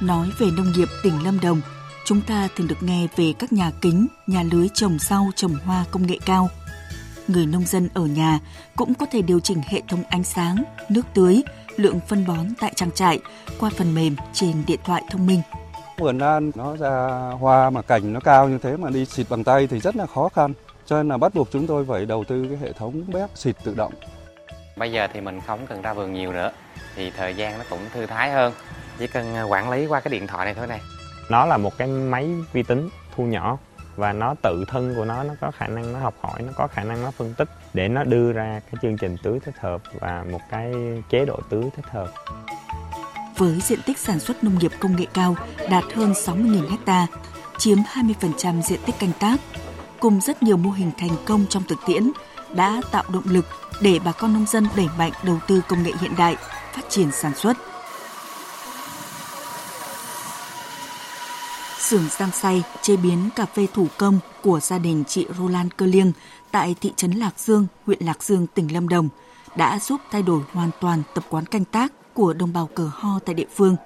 Nói về nông nghiệp tỉnh Lâm Đồng, chúng ta thường được nghe về các nhà kính, nhà lưới trồng rau, trồng hoa công nghệ cao. Người nông dân ở nhà cũng có thể điều chỉnh hệ thống ánh sáng, nước tưới, lượng phân bón tại trang trại qua phần mềm trên điện thoại thông minh. Vườn an nó ra hoa mà cảnh nó cao như thế mà đi xịt bằng tay thì rất là khó khăn. Cho nên là bắt buộc chúng tôi phải đầu tư cái hệ thống bét xịt tự động. Bây giờ thì mình không cần ra vườn nhiều nữa thì thời gian nó cũng thư thái hơn. Chỉ cần à, quản lý qua cái điện thoại này thôi này. Nó là một cái máy vi tính thu nhỏ và nó tự thân của nó nó có khả năng nó học hỏi nó có khả năng nó phân tích để nó đưa ra cái chương trình tưới thích hợp và một cái chế độ tưới thích hợp với diện tích sản xuất nông nghiệp công nghệ cao đạt hơn 60.000 ha, chiếm 20% diện tích canh tác, cùng rất nhiều mô hình thành công trong thực tiễn đã tạo động lực để bà con nông dân đẩy mạnh đầu tư công nghệ hiện đại, phát triển sản xuất. Xưởng giang say chế biến cà phê thủ công của gia đình chị Roland Cơ Liêng tại thị trấn Lạc Dương, huyện Lạc Dương, tỉnh Lâm Đồng đã giúp thay đổi hoàn toàn tập quán canh tác của đồng bào cờ ho tại địa phương.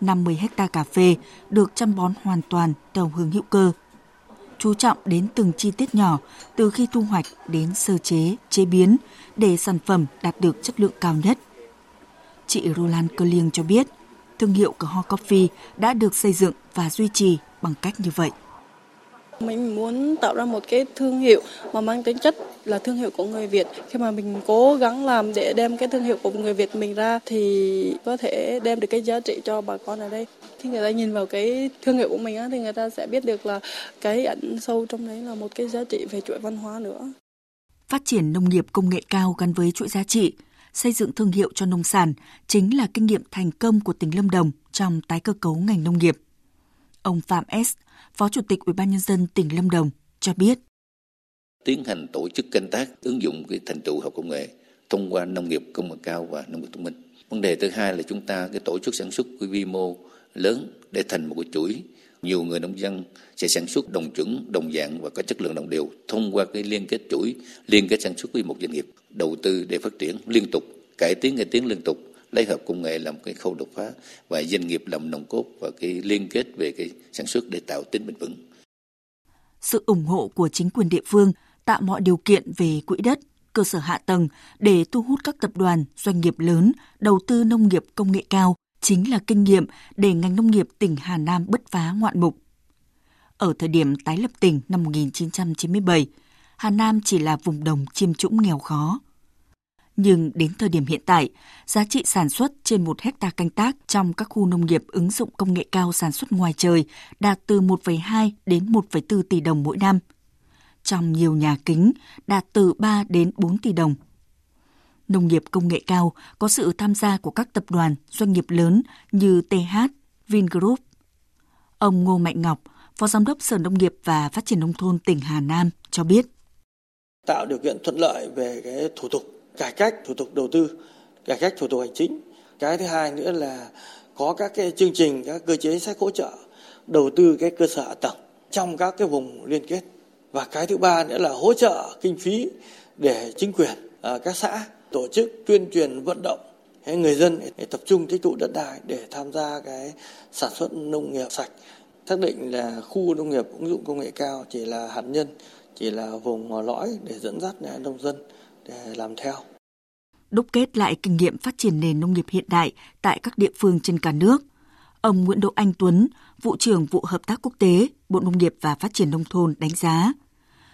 50 hecta cà phê được chăm bón hoàn toàn theo hướng hữu cơ. Chú trọng đến từng chi tiết nhỏ từ khi thu hoạch đến sơ chế, chế biến để sản phẩm đạt được chất lượng cao nhất. Chị Roland Cơ Liêng cho biết, thương hiệu cờ ho coffee đã được xây dựng và duy trì bằng cách như vậy. Mình muốn tạo ra một cái thương hiệu mà mang tính chất là thương hiệu của người Việt. Khi mà mình cố gắng làm để đem cái thương hiệu của người Việt mình ra thì có thể đem được cái giá trị cho bà con ở đây. Khi người ta nhìn vào cái thương hiệu của mình á, thì người ta sẽ biết được là cái ẩn sâu trong đấy là một cái giá trị về chuỗi văn hóa nữa. Phát triển nông nghiệp công nghệ cao gắn với chuỗi giá trị, xây dựng thương hiệu cho nông sản chính là kinh nghiệm thành công của tỉnh Lâm Đồng trong tái cơ cấu ngành nông nghiệp. Ông Phạm S, Phó Chủ tịch Ủy ban nhân dân tỉnh Lâm Đồng cho biết. Tiến hành tổ chức canh tác ứng dụng cái thành tựu học công nghệ thông qua nông nghiệp công nghệ cao và nông nghiệp thông minh. Vấn đề thứ hai là chúng ta cái tổ chức sản xuất quy mô lớn để thành một cái chuỗi nhiều người nông dân sẽ sản xuất đồng chuẩn, đồng dạng và có chất lượng đồng đều thông qua cái liên kết chuỗi, liên kết sản xuất với một doanh nghiệp, đầu tư để phát triển liên tục, cải tiến cải tiến liên tục lấy hợp công nghệ làm cái khâu đột phá và doanh nghiệp làm nòng cốt và cái liên kết về cái sản xuất để tạo tính bền vững. Sự ủng hộ của chính quyền địa phương tạo mọi điều kiện về quỹ đất, cơ sở hạ tầng để thu hút các tập đoàn, doanh nghiệp lớn đầu tư nông nghiệp công nghệ cao chính là kinh nghiệm để ngành nông nghiệp tỉnh Hà Nam bứt phá ngoạn mục. Ở thời điểm tái lập tỉnh năm 1997, Hà Nam chỉ là vùng đồng chiêm trũng nghèo khó nhưng đến thời điểm hiện tại, giá trị sản xuất trên một hecta canh tác trong các khu nông nghiệp ứng dụng công nghệ cao sản xuất ngoài trời đạt từ 1,2 đến 1,4 tỷ đồng mỗi năm. Trong nhiều nhà kính đạt từ 3 đến 4 tỷ đồng. Nông nghiệp công nghệ cao có sự tham gia của các tập đoàn, doanh nghiệp lớn như TH, Vingroup. Ông Ngô Mạnh Ngọc, Phó Giám đốc Sở Nông nghiệp và Phát triển Nông thôn tỉnh Hà Nam cho biết. Tạo điều kiện thuận lợi về cái thủ tục cải cách thủ tục đầu tư, cải cách thủ tục hành chính. Cái thứ hai nữa là có các cái chương trình, các cơ chế sách hỗ trợ đầu tư cái cơ sở hạ tầng trong các cái vùng liên kết. Và cái thứ ba nữa là hỗ trợ kinh phí để chính quyền à, các xã tổ chức tuyên truyền vận động người dân để tập trung tích tụ đất đai để tham gia cái sản xuất nông nghiệp sạch xác định là khu nông nghiệp ứng dụng công nghệ cao chỉ là hạt nhân chỉ là vùng lõi để dẫn dắt nông dân để làm theo. Đúc kết lại kinh nghiệm phát triển nền nông nghiệp hiện đại tại các địa phương trên cả nước, ông Nguyễn Đỗ Anh Tuấn, vụ trưởng vụ hợp tác quốc tế, Bộ Nông nghiệp và Phát triển nông thôn đánh giá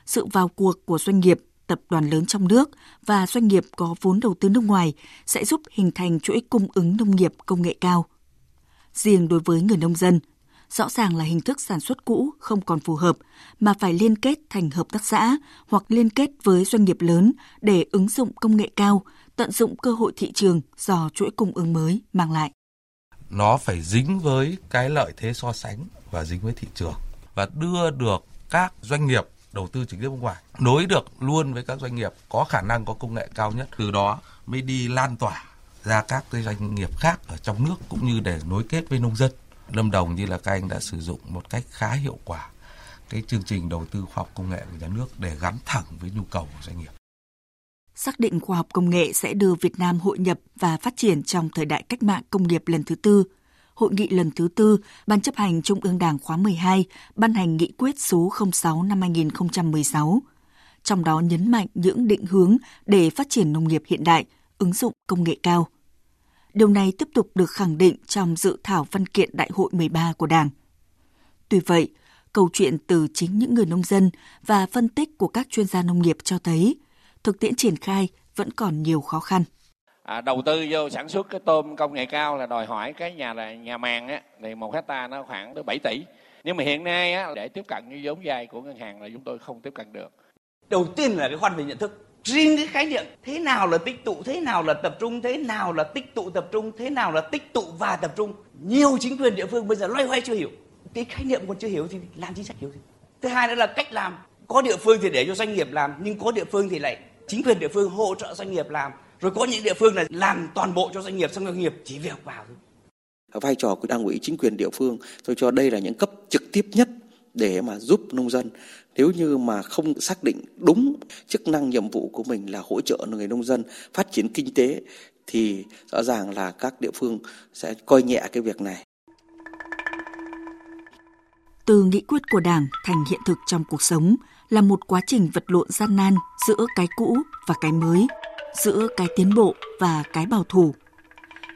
sự vào cuộc của doanh nghiệp, tập đoàn lớn trong nước và doanh nghiệp có vốn đầu tư nước ngoài sẽ giúp hình thành chuỗi cung ứng nông nghiệp công nghệ cao. Riêng đối với người nông dân, rõ ràng là hình thức sản xuất cũ không còn phù hợp mà phải liên kết thành hợp tác xã hoặc liên kết với doanh nghiệp lớn để ứng dụng công nghệ cao, tận dụng cơ hội thị trường do chuỗi cung ứng mới mang lại. Nó phải dính với cái lợi thế so sánh và dính với thị trường và đưa được các doanh nghiệp đầu tư trực tiếp nước ngoài nối được luôn với các doanh nghiệp có khả năng có công nghệ cao nhất. Từ đó mới đi lan tỏa ra các cái doanh nghiệp khác ở trong nước cũng như để nối kết với nông dân. Lâm Đồng như là các anh đã sử dụng một cách khá hiệu quả cái chương trình đầu tư khoa học công nghệ của nhà nước để gắn thẳng với nhu cầu của doanh nghiệp. Xác định khoa học công nghệ sẽ đưa Việt Nam hội nhập và phát triển trong thời đại cách mạng công nghiệp lần thứ tư, Hội nghị lần thứ tư, Ban chấp hành Trung ương Đảng khóa 12 ban hành nghị quyết số 06 năm 2016. Trong đó nhấn mạnh những định hướng để phát triển nông nghiệp hiện đại, ứng dụng công nghệ cao. Điều này tiếp tục được khẳng định trong dự thảo văn kiện Đại hội 13 của Đảng. Tuy vậy, câu chuyện từ chính những người nông dân và phân tích của các chuyên gia nông nghiệp cho thấy thực tiễn triển khai vẫn còn nhiều khó khăn. À, đầu tư vô sản xuất cái tôm công nghệ cao là đòi hỏi cái nhà là nhà màng á thì một hecta nó khoảng tới 7 tỷ. Nhưng mà hiện nay á, để tiếp cận như vốn vay của ngân hàng là chúng tôi không tiếp cận được. Đầu tiên là cái khoan về nhận thức. Riêng cái khái niệm thế nào là tích tụ thế nào là tập trung thế nào là tích tụ tập trung thế nào là tích tụ và tập trung. Nhiều chính quyền địa phương bây giờ loay hoay chưa hiểu. Cái khái niệm còn chưa hiểu thì làm chính sách hiểu gì? Thứ hai nữa là cách làm. Có địa phương thì để cho doanh nghiệp làm nhưng có địa phương thì lại chính quyền địa phương hỗ trợ doanh nghiệp làm rồi có những địa phương là làm toàn bộ cho doanh nghiệp xong doanh nghiệp chỉ việc vào thôi. Vai trò của đảng ủy chính quyền địa phương tôi cho đây là những cấp trực tiếp nhất để mà giúp nông dân. Nếu như mà không xác định đúng chức năng nhiệm vụ của mình là hỗ trợ người nông dân phát triển kinh tế thì rõ ràng là các địa phương sẽ coi nhẹ cái việc này. Từ nghị quyết của Đảng thành hiện thực trong cuộc sống là một quá trình vật lộn gian nan giữa cái cũ và cái mới, giữa cái tiến bộ và cái bảo thủ.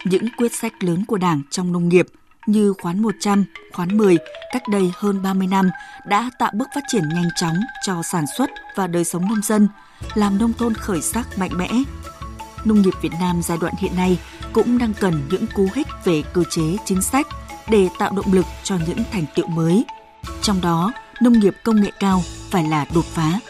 Những quyết sách lớn của Đảng trong nông nghiệp như khoán 100, khoán 10 cách đây hơn 30 năm đã tạo bước phát triển nhanh chóng cho sản xuất và đời sống nông dân, làm nông thôn khởi sắc mạnh mẽ. Nông nghiệp Việt Nam giai đoạn hiện nay cũng đang cần những cú hích về cơ chế chính sách để tạo động lực cho những thành tựu mới. Trong đó, nông nghiệp công nghệ cao phải là đột phá